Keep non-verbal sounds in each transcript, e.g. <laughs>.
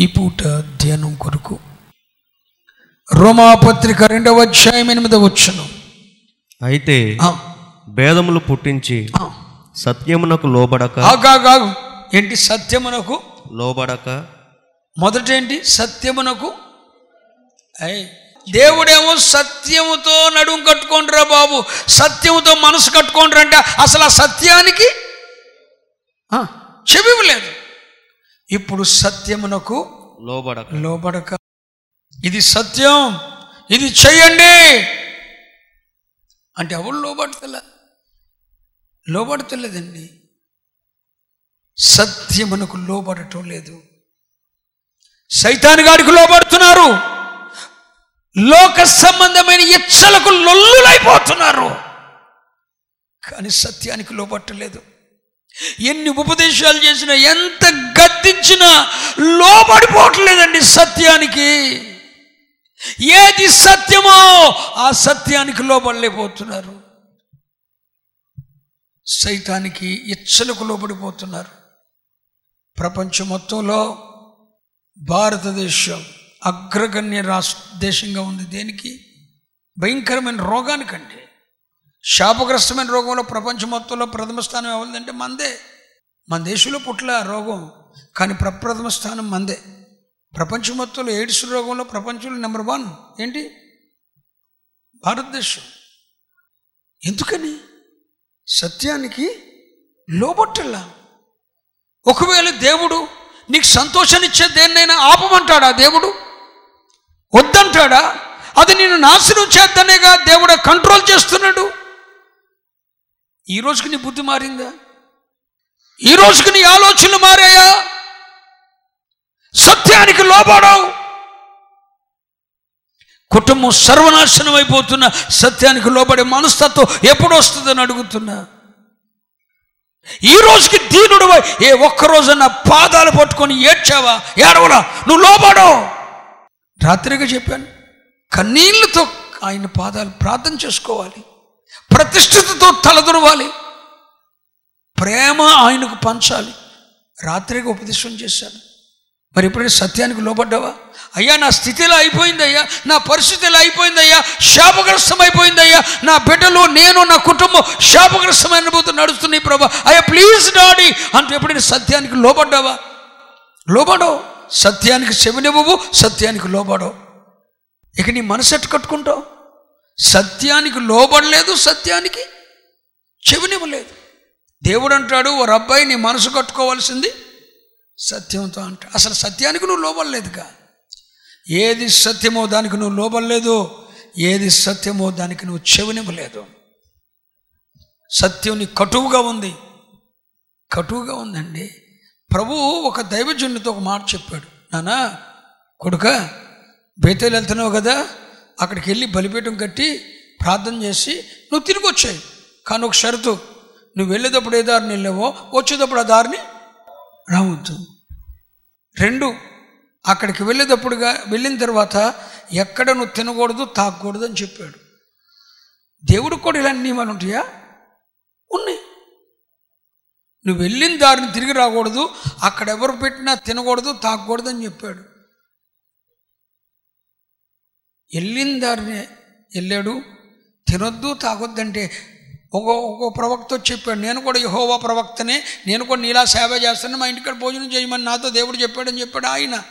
ఈ పూట ధ్యానం కొరకు. రోమాపత్రిక రెండవ అధ్యాయం ఎనిమిదవ వచ్చును అయితే భేదములు పుట్టించి సత్యమునకు లోబడక ఆగాగాగు ఏంటి సత్యమునకు? లోబడక? మొదటేంటి? సత్యమునకు? అయ్ దేవుడేమో సత్యముతో నడుము కట్టుకోండిరా బాబు. సత్యముతో మనసు కట్టుకోండి అంటే అసలు ఆ సత్యానికి? ఆ, చెవి లేదు. ఇప్పుడు సత్యమునకు లోబడక. లోబడక. ఇది సత్యం. ఇది చెయ్యండి అంటే ఎవరు లోబడతలే? లోబడతలేదండి. సత్యమునకు లోబడటం లేదు. సైతాన్ గాడికి లోబడుతున్నారు. లోక సంబంధమైన ఇచ్చలకు లొల్లులైపోతున్నారు. కానీ సత్యానికి లోబట్టలేదు. ఎన్ని ఉపదేశాలు చేసినా ఎంత గద్దించినా లోబడిపోవట్లేదండి సత్యానికి. ఏది సత్యమో ఆ సత్యానికి లోబడలేకపోతున్నారు. సైతానికి ఇచ్చలకు లోబడిపోతున్నారు. ప్రపంచం మొత్తంలో భారతదేశం అగ్రగణ్య రాష్ట్ర దేశంగా ఉంది దేనికి? భయంకరమైన రోగానికండి శాపగ్రస్తమైన రోగంలో ప్రపంచం మొత్తంలో ప్రథమ స్థానం ఎవరిదంటే మందే. మన దేశంలో పుట్ల ఆ రోగం కానీ ప్రప్రథమ స్థానం మందే. ప్రపంచం మొత్తంలో ఎయిడ్స్ రోగంలో ప్రపంచంలో నెంబర్ వన్. ఏంటి? భారతదేశం. ఎందుకని? సత్యానికి లోబట్టలా ఒకవేళ దేవుడు నీకు సంతోషాన్నిచ్చే దేన్నైనా ఆపమంటాడా దేవుడు? వద్దంటాడా? అది నేను నాశనం చేద్దనేగా దేవుడు కంట్రోల్ చేస్తున్నాడు? ఈ రోజుకి నీ బుద్ధి మారిందా? ఈ రోజుకి నీ ఆలోచనలు మారాయా? సత్యానికి లోబడవు? కుటుంబం సర్వనాశనం అయిపోతున్న సత్యానికి లోబడే మనస్తత్వం ఎప్పుడు వస్తుందని అడుగుతున్నా. ఈ రోజుకి దీనుడు ఏ ఒక్క పాదాలు పట్టుకొని ఏడ్చావా? ఏడవలా? నువ్వు లోబడవు. రాత్రిగా చెప్పాను కన్నీళ్ళతో ఆయన పాదాలు ప్రార్థన చేసుకోవాలి. ప్రతిష్ఠితతో తలదొరవాలి. ప్రేమ ఆయనకు పంచాలి. రాత్రికి ఉపదేశం చేశాను. మరి ఎప్పుడైనా సత్యానికి లోబడ్డావా? అయ్యా నా స్థితిలో అయిపోయిందయ్యా. నా పరిస్థితిలో అయిపోయిందయ్యా. శాపగ్రస్తం అయిపోయిందయ్యా. నా బిడ్డలు నేను నా కుటుంబం శాపగ్రస్తమైన అనుభూతి నడుస్తున్నాయి ప్రభా. అయ్యా ప్లీజ్ డాడీ అంటే ఎప్పుడైనా సత్యానికి లోబడ్డావా? లోబడవు. సత్యానికి చెవినివ్వవు సత్యానికి లోబడవు. ఇక నీ మనసు ఎట్టు కట్టుకుంటావు? సత్యానికి లోబడలేదు సత్యానికి చెవినివ్వలేదు. దేవుడు అంటాడు ఓ అబ్బాయి నీ మనసు కట్టుకోవాల్సింది సత్యంతో అంట. అసలు సత్యానికి నువ్వు లోబడలేదుగా ఏది సత్యమో దానికి నువ్వు లోబడలేదు ఏది సత్యమో దానికి నువ్వు చెవినివ్వలేదు. సత్యం నీ కటువుగా ఉంది. కటువుగా ఉందండి. ప్రభువు ఒక దైవజనుడితో ఒక మాట చెప్పాడు. నానా కొడుక బేతలు వెళ్తున్నావు కదా అక్కడికి వెళ్ళి బలిపీఠం కట్టి ప్రార్థన చేసి నువ్వు తిరిగి వచ్చాయి. కానీ ఒక షరతు నువ్వు వెళ్ళేటప్పుడు ఏ దారిని వెళ్ళావో వచ్చేటప్పుడు ఆ దారిని రావద్దు. రెండు అక్కడికి వెళ్ళేటప్పుడుగా వెళ్ళిన తర్వాత ఎక్కడ నువ్వు తినకూడదు తాగకూడదు అని చెప్పాడు. దేవుడికి కూడా ఇలాంటి నియమాలు ఉంటాయా? ఉన్నాయి. నువ్వు వెళ్ళిన దారిని తిరిగి రాకూడదు అక్కడ ఎవరు పెట్టినా తినకూడదు తాగకూడదు అని చెప్పాడు. వెళ్ళిన దారిని వెళ్ళాడు. తినొద్దు తాగొద్దంటే ఒక్కో ఒక్కో ప్రవక్త చెప్పాడు నేను కూడా యహోవా ప్రవక్తనే నేను కూడా నీలా సేవ చేస్తాను మా ఇంటికాడ భోజనం చేయమని నాతో దేవుడు చెప్పాడని చెప్పాడు ఆయన.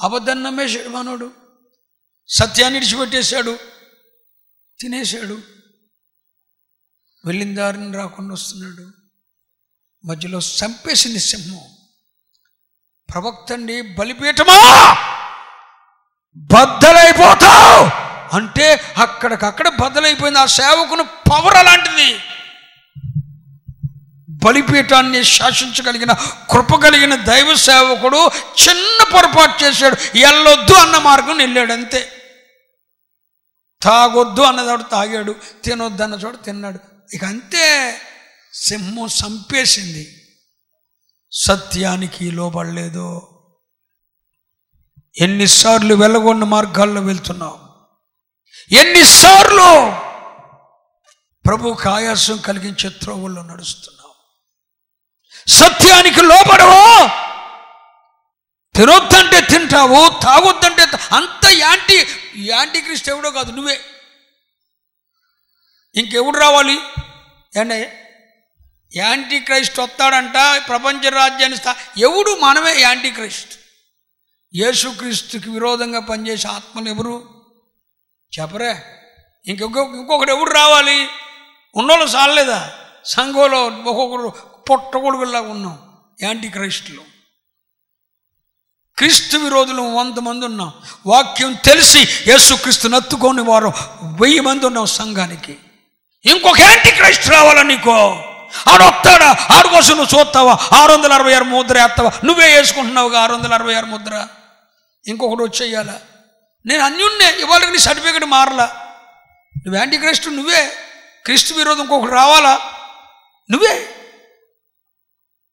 అబద్ధాన్ని నమ్మేశాడు మనోడు. సత్యాన్ని విడిచిపెట్టేశాడు. తినేశాడు. వెళ్ళిన దారిని రాకుండా వస్తున్నాడు. మధ్యలో చంపేసింది సింహం. ప్రవక్తండి బలిపీఠమా? బద్దలైపోతావు? అంటే అక్కడికక్కడ బదులైపోయింది ఆ సేవకును పవర్ అలాంటిది. బలిపీఠాన్ని శాసించగలిగిన కృప కలిగిన దైవ సేవకుడు చిన్న పొరపాటు చేశాడు. వెళ్ళొద్దు అన్న మార్గం వెళ్ళాడు అంతే తాగొద్దు అన్నదాడు తాగాడు. తినొద్దు అన్న చోట తిన్నాడు. ఇక అంతే. సింహం చంపేసింది. సత్యానికి లోపడలేదు ఎన్నిసార్లు వెళ్ళగొన్న మార్గాల్లో వెళ్తున్నావు. ఎన్నిసార్లు ప్రభువుకు ఆయాసం కలిగించే త్రోవల్లో నడుస్తున్నావు. సత్యానికి లోపడవు తినొద్దంటే తింటావు తాగొద్దంటే అంత యాంటీ యాంటీ క్రిస్ట్ ఎవడో కాదు నువ్వే. ఇంకెవడు రావాలి? ఏంటే యాంటీ క్రైస్ట్ వస్తాడంట ప్రపంచ రాజ్యాన్ని స్థా ఎవడు మనమే యాంటీ క్రైస్ట్. యేసుక్రీస్తుకి విరోధంగా పనిచేసే ఆత్మలు ఎవరు? చెప్పరే? ఇంకొక ఇంకొకటి ఎవడు రావాలి? ఉన్నోళ్ళు చాలలేదా? సంఘంలో ఒక్కొక్కరు పొట్టగొడుగుల్లాగా ఉన్నాం. యాంటీ క్రైస్టులు క్రీస్తు విరోధులు వంద మంది ఉన్నాం. వాక్యం తెలిసి యేసుక్రీస్తు నత్తుకొని వారు వెయ్యి మంది ఉన్నాం సంఘానికి. ఇంకొక యాంటీ క్రైస్ట్ రావాలా నీకో? ఆడు వస్తాడా? ఆడు కోసం నువ్వు చూస్తావా? ఆరు వందల అరవై ఆరు ముద్ర వేస్తావా? నువ్వే వేసుకుంటున్నావుగా ఆరు వందల అరవై ఆరు ముద్ర. ఇంకొకటి వచ్చేయాలా? నేను అన్యున్నే ఇవాళకి నీ సర్టిఫికెట్ మారలా. నువ్వు యాంటీక్రైస్ట్ నువ్వే. క్రీస్తు విరోధం ఇంకొకటి రావాలా? నువ్వే.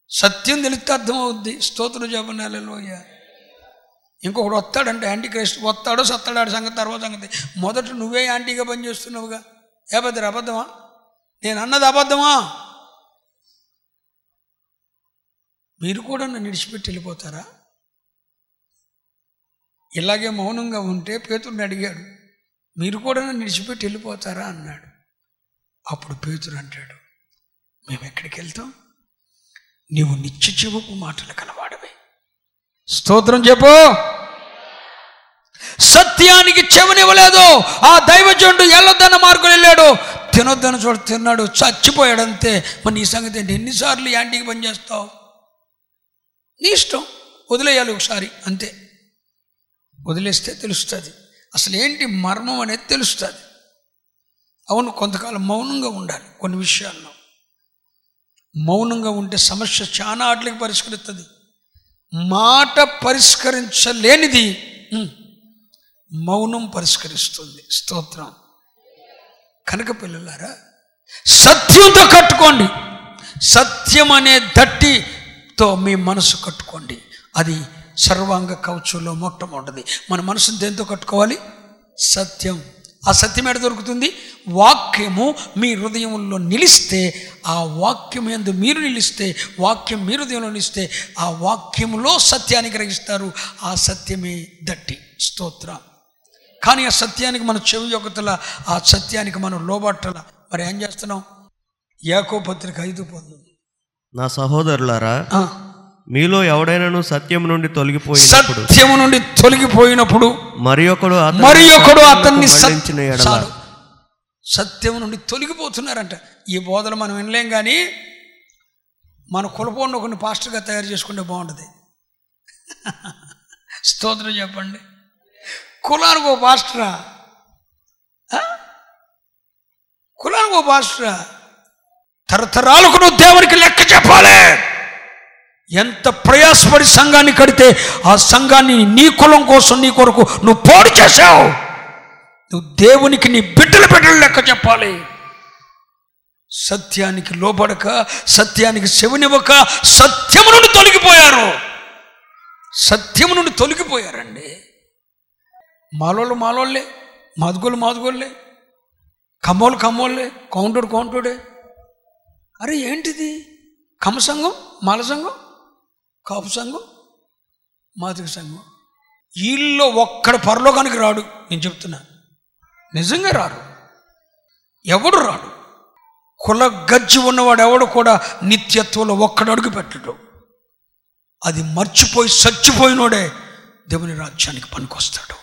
సత్యం తెలిస్తే అర్థమవుద్ది. స్తోత్రం చెప్పనాలలోయ ఇంకొకడు వస్తాడంటే యాంటీ క్రైస్ట్ వస్తాడో సత్తాడాడు సంగతి తర్వాత సంగతి. మొదట నువ్వే యాంటీగా పనిచేస్తున్నావుగా ఏ బద్దరు అబద్ధమా? నేను అన్నది అబద్ధమా? మీరు కూడా నన్ను విడిచిపెట్టి వెళ్ళిపోతారా? ఇలాగే మౌనంగా ఉంటే పేతుడిని అడిగాడు మీరు కూడా నిడిచిపెట్టి వెళ్ళిపోతారా? అన్నాడు. అప్పుడు పేతుడు అంటాడు మేము ఎక్కడికి వెళ్తాం? నీవు నిత్య జీవపు మాటలు కలవాడవే. స్తోత్రం చెప్పు. సత్యానికి చెవనివ్వలేదు. ఆ దైవజండు ఎల్లొద్దన్న మార్గం వెళ్ళాడు. తినొద్దన్న చోట తిన్నాడు. చచ్చిపోయాడంతే. మరి నీ సంగతి ఏంటి? ఎన్నిసార్లు యాంటీకి పనిచేస్తావు? నీ ఇష్టం. వదిలేయాలి ఒకసారి. అంతే. వదిలేస్తే తెలుస్తుంది. అసలు ఏంటి మర్మం అనేది తెలుస్తుంది. అవును కొంతకాలం మౌనంగా ఉండాలి కొన్ని విషయాల్లో. మౌనంగా ఉంటే సమస్య చాలా ఆటలకి పరిష్కరిస్తుంది మాట పరిష్కరించలేనిది మౌనం పరిష్కరిస్తుంది. స్తోత్రం. కనుక పిల్లలారా సత్యంతో కట్టుకోండి. సత్యం అనే దట్టితో మీ మనసు కట్టుకోండి. అది సర్వాంగ కవచంలో మొట్టమొదటిది మన మనసుని దేంతో కట్టుకోవాలి? సత్యం. ఆ సత్యం ఎక్కడ దొరుకుతుంది? వాక్యము మీ హృదయంలో నిలిస్తే ఆ వాక్యం ఎందు మీరు నిలిస్తే వాక్యం మీ హృదయంలో నిలిస్తే ఆ వాక్యములో సత్యాన్ని గ్రహిస్తారు. ఆ సత్యమే దట్టి. స్తోత్రం. కానీ ఆ సత్యానికి మన చెవి యొక్కతల ఆ సత్యానికి మనం లోబట్టల మరి ఏం చేస్తున్నాం? యాకో పత్రిక ఐదు పొందు నా సహోదరులారా మీలో ఎవడైనాను సత్యం నుండి తొలగిపోయినప్పుడు సత్యము నుండి తొలగిపోయినప్పుడు మరి ఒకడు మరి ఒకడు అతన్ని చాలు. సత్యం నుండి తొలగిపోతున్నారంట. ఈ బోధలు మనం వినలేం కానీ మన కులపోండి ఒకరిని పాస్టర్గా తయారు చేసుకుంటే బాగుంటుంది. <laughs> స్తోత్రం చెప్పండి. కులానికి ఓ పాస్టరా? కులానికి ఓ పాస్టరా? తరతరాలకు నువ్వు దేవునికి లెక్క చెప్పాలి! ఎంత ప్రయాసపడి సంఘాన్ని కడితే ఆ సంఘాన్ని నీ కులం కోసం నీ కొరకు నువ్వు పోడు చేశావు. నువ్వు దేవునికి నీ బిడ్డల బిడ్డలు లెక్క చెప్పాలి. సత్యానికి లోబడక సత్యానికి చెవినివ్వక సత్యము నుండి తొలగిపోయారు. సత్యము నుండి తొలగిపోయారండి. మాలోళ్ళు మాలోళ్ళే మాదుగోళ్ళు మాదుగోళ్ళే కమ్మోళ్ళు కమ్మోళ్ళే కౌంటుడు కౌంటుడే. అరే ఏంటిది? కమసంఘం మాలసంఘం మాల సంఘం? కాపు సంఘం? మాదిక సంఘం. వీళ్ళలో ఒక్కడ పరలోకానికి రాడు నేను చెప్తున్నా. నిజంగా రాడు. ఎవడు రాడు? కుల గజ్జి ఉన్నవాడు ఎవడు కూడా నిత్యత్వంలో ఒక్కడు అడుగు పెట్టడు. అది మర్చిపోయి చచ్చిపోయినోడే దేవుని రాజ్యానికి పనికొస్తాడు.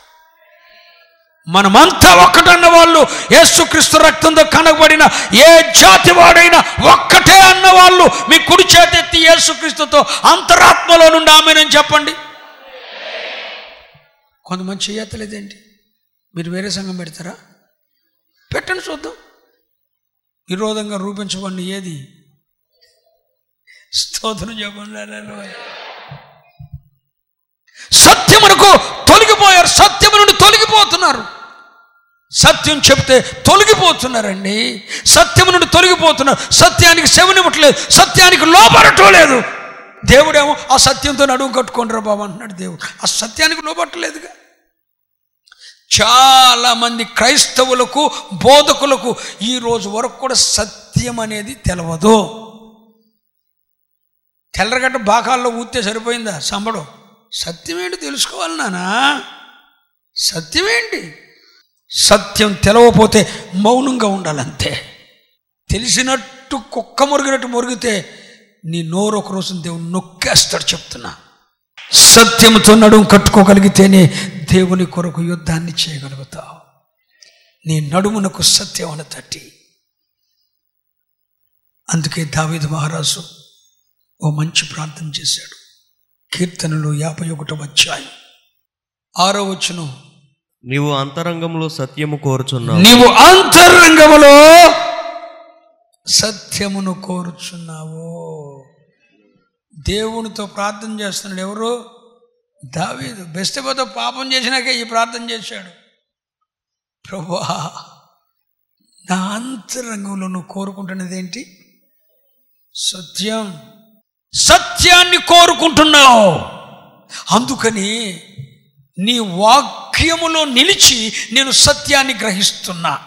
మనమంతా ఒక్కటన్న వాళ్ళు యేసుక్రీస్తు రక్తంతో కనబడిన ఏ జాతి వాడైనా ఒక్కటే అన్న వాళ్ళు మీ కుడి చేతి యేసుక్రీస్తుతో అంతరాత్మలో నుండి ఆమెనని చెప్పండి. కొంతమంది చేయత్తలేదేంటి మీరు వేరే సంఘం పెడతారా? పెట్టండి చూద్దాం. విరోధంగా రూపించబడిన ఏది? స్తోత్రం చెప్పండి. సత్యమునకు తొలగిపోయారు. సత్యము నుండి తొలగిపోతున్నారు. సత్యం చెప్తే తొలగిపోతున్నారండి. సత్యం నుండి తొలగిపోతున్నారు సత్యానికి శవనివ్వట్లేదు సత్యానికి లోపడటం లేదు. దేవుడేమో ఆ సత్యంతో నడువు కట్టుకుంటారు బాబు అంటున్నాడు దేవుడు. ఆ సత్యానికి లోపట్టలేదుగా చాలామంది క్రైస్తవులకు బోధకులకు ఈ రోజు వరకు కూడా సత్యం అనేది తెలవదు. తెల్లరగడ్డ బాకాల్లో ఊతే సరిపోయిందా? సంబడం. సత్యమేంటి తెలుసుకోవాలి నానా? సత్యమేంటి? సత్యం తెలవపోతే మౌనంగా ఉండాలంతే. తెలిసినట్టు కుక్క మురిగినట్టు మురిగితే నీ నోరు ఒక రోజు దేవుడు నొక్కేస్తాడు చెప్తున్నా. సత్యంతో నడుము కట్టుకోగలిగితేనే దేవుని కొరకు యుద్ధాన్ని చేయగలుగుతావు. నీ నడుమునకు సత్యం అని తట్టి. అందుకే దావేది మహారాజు ఓ మంచి ప్రార్థన చేశాడు. కీర్తనలు యాభై ఒకటో వచ్చాయి ఆరో వచ్చును నీవు అంతరంగంలో సత్యము కోరుచున్నావు. నీవు అంతరంగములో సత్యమును కోరుచున్నావు. దేవునితో ప్రార్థన చేస్తున్నాడు. ఎవరు? దావీదు. బెస్తపోతో పాపం చేసినాకే ఈ ప్రార్థన చేశాడు. ప్రభువా నా అంతరంగంలో నువ్వు కోరుకుంటున్నది ఏంటి? సత్యం. సత్యాన్ని కోరుకుంటున్నావు. అందుకని నీ వాక్యములో నిలిచి నేను సత్యాన్ని గ్రహిస్తున్నా.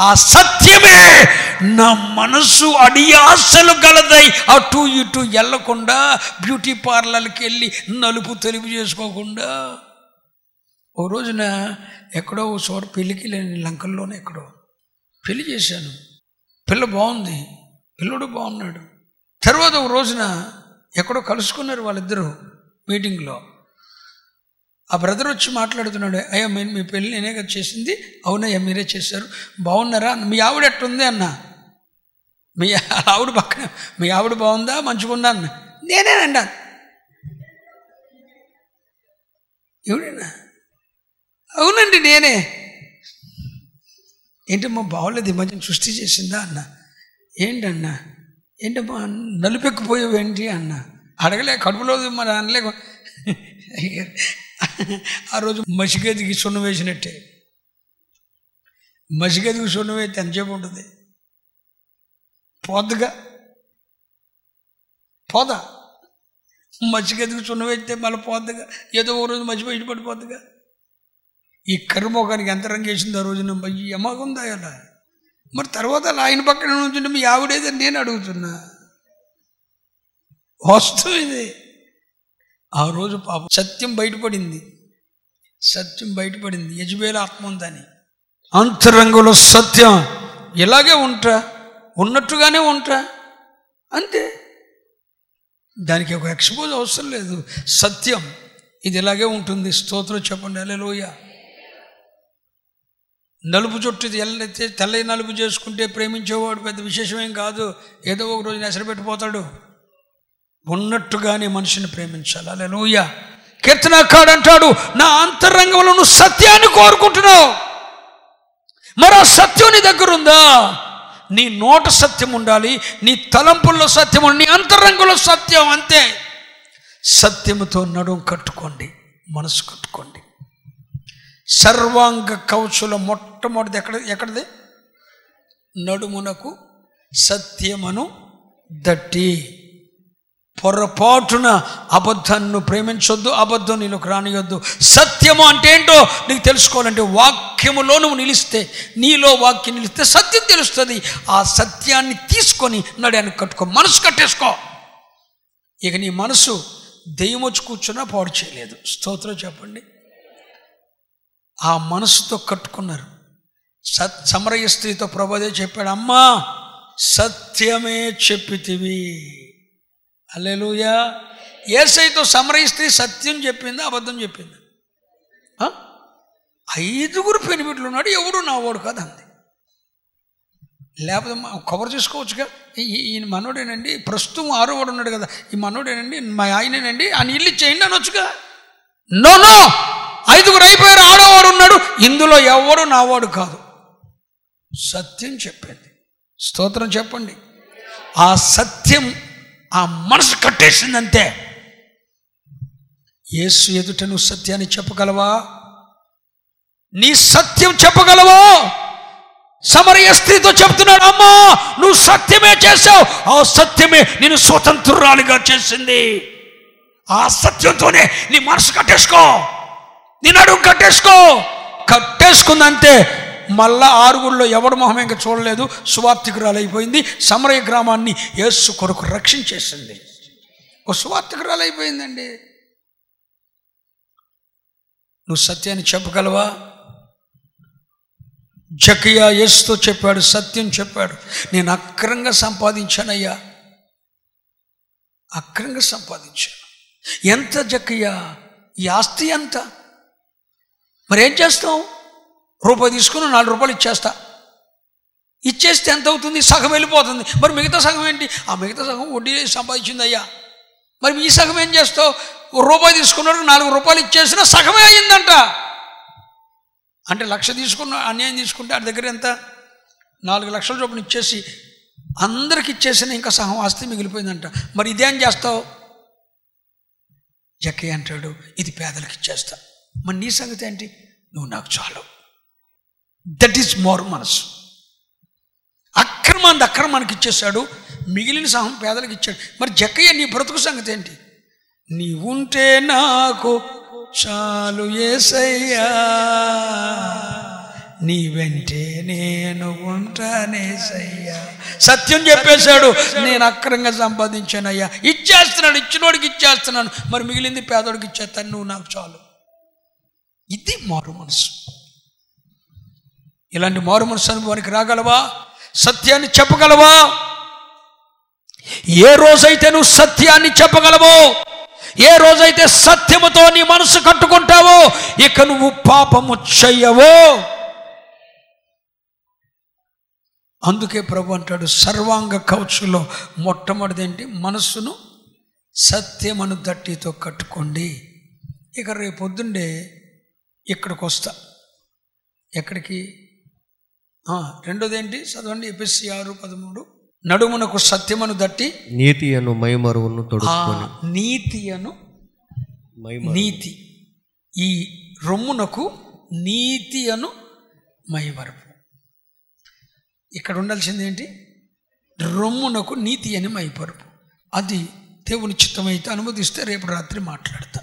ఆ సత్యమే నా మనసు అడియాసలు గలదై అటు ఇటు వెళ్ళకుండా బ్యూటీ పార్లర్కి వెళ్ళి నలుపు తెలుపు చేసుకోకుండా. ఓ రోజున ఎక్కడో ఓ చోట పెళ్ళికి లేని లంకల్లోనే ఎక్కడో పెళ్ళి చేశాను. పిల్ల బాగుంది పిల్లడు బాగున్నాడు. తర్వాత ఒక రోజున ఎక్కడో కలుసుకున్నారు వాళ్ళిద్దరూ మీటింగ్లో. ఆ బ్రదర్ వచ్చి మాట్లాడుతున్నాడు అయ్యా మేము మీ పెళ్ళి నేనే కదా చేసింది. అవునయ్యా మీరే చేశారు. బాగున్నారా? మీ ఆవిడ ఎట్టుంది? అన్న. మీ ఆవిడ పక్కన మీ ఆవిడ బాగుందా? మంచిగుందా? అన్న. నేనేనండి ఎవడన్నా అవునండి నేనే. ఏంటమ్మా బాగోలేదు మధ్య సృష్టి చేసిందా? అన్న. ఏంటన్నా? ఏంటమ్మా నలుపెక్కిపోయావు ఏంటి అన్న. అడగలే కడుపులో మరి అనలే ఆ రోజు మసిగేదికి సున్నం వేసినట్టే. మసిగేదికి సున్నం వేస్తే ఎంతసేపు ఉంటుంది? పోద్దుగా? పోదా? మసిగేదికి సున్నం వేస్తే మళ్ళీ పోద్దుగా? ఏదో ఒక రోజు మసి బయట పడిపోద్దుగా ఈ కర్మోగానికి ఎంత రంగు ఆ రోజున ఎమగుందా అలా మరి తర్వాత ఆయన పక్కన నుంచుంటే మీ ఆవిడేదని నేను అడుగుతున్నా. వస్తువు ఇది. ఆ రోజు పాపం సత్యం బయటపడింది. సత్యం బయటపడింది. యజుబేల ఆత్మ ఉందని. అంతరంగంలో సత్యం ఇలాగే ఉంటా ఉన్నట్టుగానే ఉంటా అంతే. దానికి ఒక ఎక్స్పోజ్ అవసరం లేదు. సత్యం ఇది ఇలాగే ఉంటుంది. స్తోత్రం చెప్పండి. అలెలోయ నలుపు చుట్టూ ఎల్లైతే తెల్ల నలుపు చేసుకుంటే ప్రేమించేవాడు పెద్ద విశేషమేం కాదు. ఏదో ఒక రోజు నెసరు పెట్టిపోతాడు. ఉన్నట్టుగానే మనిషిని ప్రేమించాలి. అలా లూయ కీర్తనకాడు అంటాడు నా అంతరంగంలో నువ్వు సత్యాన్ని కోరుకుంటున్నావు. మరో సత్యం నీ దగ్గర ఉందా నీ నోట సత్యం ఉండాలి నీ తలంపుల్లో సత్యం ఉండాలి నీ అంతరంగంలో సత్యం అంతే. సత్యముతో నడుం కట్టుకోండి మనసు కట్టుకోండి. సర్వాంగ కౌచుల మొట్టమొదటిది ఎక్కడ ఎక్కడిది? నడుమునకు సత్యమను దట్టి పొరపాటున అబద్ధాన్ని ప్రేమించొద్దు అబద్ధం నీలోకి రానియొద్దు. సత్యము అంటే ఏంటో నీకు తెలుసుకోవాలంటే వాక్యములో నువ్వు నిలిస్తే నీలో వాక్యం నిలిస్తే సత్యం తెలుస్తుంది. ఆ సత్యాన్ని తీసుకొని నడాన్ని కట్టుకో మనసు కట్టేసుకో. ఇక నీ మనసు దెయ్యం వచ్చి కూర్చున్నా పాడు చేయలేదు. స్తోత్రం చెప్పండి. ఆ మనసుతో కట్టుకున్నారు. సత్ సమరయ స్త్రీతో ప్రభుదే చెప్పాడు అమ్మా సత్యమే చెప్పితివి. అల్లెలుయా ఏసైతో సమరయిస్తే సత్యం చెప్పిందా అబద్ధం చెప్పిందా? ఐదుగురు పెనిమిట్లు ఉన్నాడు ఎవడు నావాడు కాదు అంది లేకపోతే మా- కవర్ చేసుకోవచ్చుగా. ఈయన మనోడేనండి ప్రస్తుతం ఆరో వాడు ఉన్నాడు కదా ఈ మనోడేనండి మా ఆయనేనండి ఆయన ఇల్లు చేయండి అనొచ్చుగా. No no! ఐదుగురు అయిపోయారు ఆడోవాడు ఉన్నాడు ఇందులో ఎవడు నావాడు కాదు. సత్యం చెప్పింది స్తోత్రం చెప్పండి. ఆ సత్యం ఆ మనసు కట్టేసిందంతే. యేసు ఎదుట నువ్వు సత్యాన్ని చెప్పగలవా? నీ సత్యం చెప్పగలవా? సమరయ స్త్రీతో చెప్తున్నాడు అమ్మా నువ్వు సత్యమే చేసావు ఆ సత్యమే నేను స్వతంత్రురాలిగా చేసింది. ఆ సత్యంతోనే నీ మనసు కట్టేసుకో. నీ నడుము కట్టేసుకో. కట్టేసుకుందంటే మళ్ళా ఆరుగురిలో ఎవడు మొహం ఇంకా చూడలేదు సువార్థికురాలైపోయింది సమరయ గ్రామాన్ని యేసు కొరకు రక్షించేసింది. ఓ సువార్థికురాలైపోయిందండి. నువ్వు సత్యాన్ని చెప్పగలవా? జకియా యేసుతో చెప్పాడు సత్యం చెప్పాడు. నేను అక్రంగా సంపాదించానయ్యా. అక్రంగా సంపాదించాను. ఎంత జకియా? ఈ ఆస్తి ఎంత? మరి ఏం రూపాయి తీసుకుని నాలుగు రూపాయలు ఇచ్చేస్తా. ఇచ్చేస్తే ఎంత అవుతుంది సగం వెళ్ళిపోతుంది. మరి మిగతా సగం ఏంటి? ఆ మిగతా సగం వడ్డీ సంపాదించింది అయ్యా మరి ఈ సగం ఏం చేస్తావు? రూపాయి తీసుకున్నాడు నాలుగు రూపాయలు ఇచ్చేసినా సగమే అయ్యిందంట. అంటే లక్ష తీసుకున్న అన్యాయం తీసుకుంటే ఆ దగ్గర ఎంత? నాలుగు లక్షల చొప్పున ఇచ్చేసి అందరికి ఇచ్చేసిన ఇంకా సగం ఆస్తి మిగిలిపోయిందంట. మరి ఇదేం చేస్తావు? జక్కి అంటాడు ఇది పేదలకు ఇచ్చేస్తా. మరి నీ సంగతి ఏంటి? నువ్వు నాకు చాలు. దట్ ఈస్ మోర్ మనసు అక్రమాన్ని అక్రమానికి ఇచ్చేశాడు మిగిలిన సహం పేదలకు ఇచ్చాడు. మరి జక్కయ్య నీ బ్రతుకు సంగతి ఏంటి? నీవుంటే నాకు చాలు ఏసయ్యా. నీ వెంటే నేను ఉంటానేసయ్యా సత్యం చెప్పేశాడు నేను అక్రంగా సంపాదించానయ్యా. ఇచ్చేస్తున్నాడు ఇచ్చినోడికి ఇచ్చేస్తున్నాను. మరి మిగిలింది పేదోడికి ఇచ్చేస్తాను నువ్వు నాకు చాలు. ఇది మారు మనసు. ఇలాంటి మారు మనసు అనుభవానికి రాగలవా? సత్యాన్ని చెప్పగలవా? ఏ రోజైతే నువ్వు సత్యాన్ని చెప్పగలవో ఏ రోజైతే సత్యముతో నీ మనసు కట్టుకుంటావో ఇక నువ్వు పాపము చెయ్యవో. అందుకే ప్రభు అంటాడు సర్వాంగ కవచులో మొట్టమొదటి ఏంటి? మనస్సును సత్యమను దట్టితో కట్టుకోండి. ఇక రేపొద్దుండే ఇక్కడికి వస్తా ఎక్కడికి? రెండోది ఏంటి చదవండి. ఎపిసి ఆరు పదమూడు. నడుమునకు సత్యమను దట్టి నీతి అను మైమరువును నీతి అను. నీతి. ఈ రొమ్మునకు నీతి అను మైమరపు ఇక్కడ ఉండాల్సింది ఏంటి రొమ్మునకు నీతి అని మైపరుపు. అది దేవుని చిత్తమైతే అనుమతిస్తే రేపు రాత్రి మాట్లాడతా.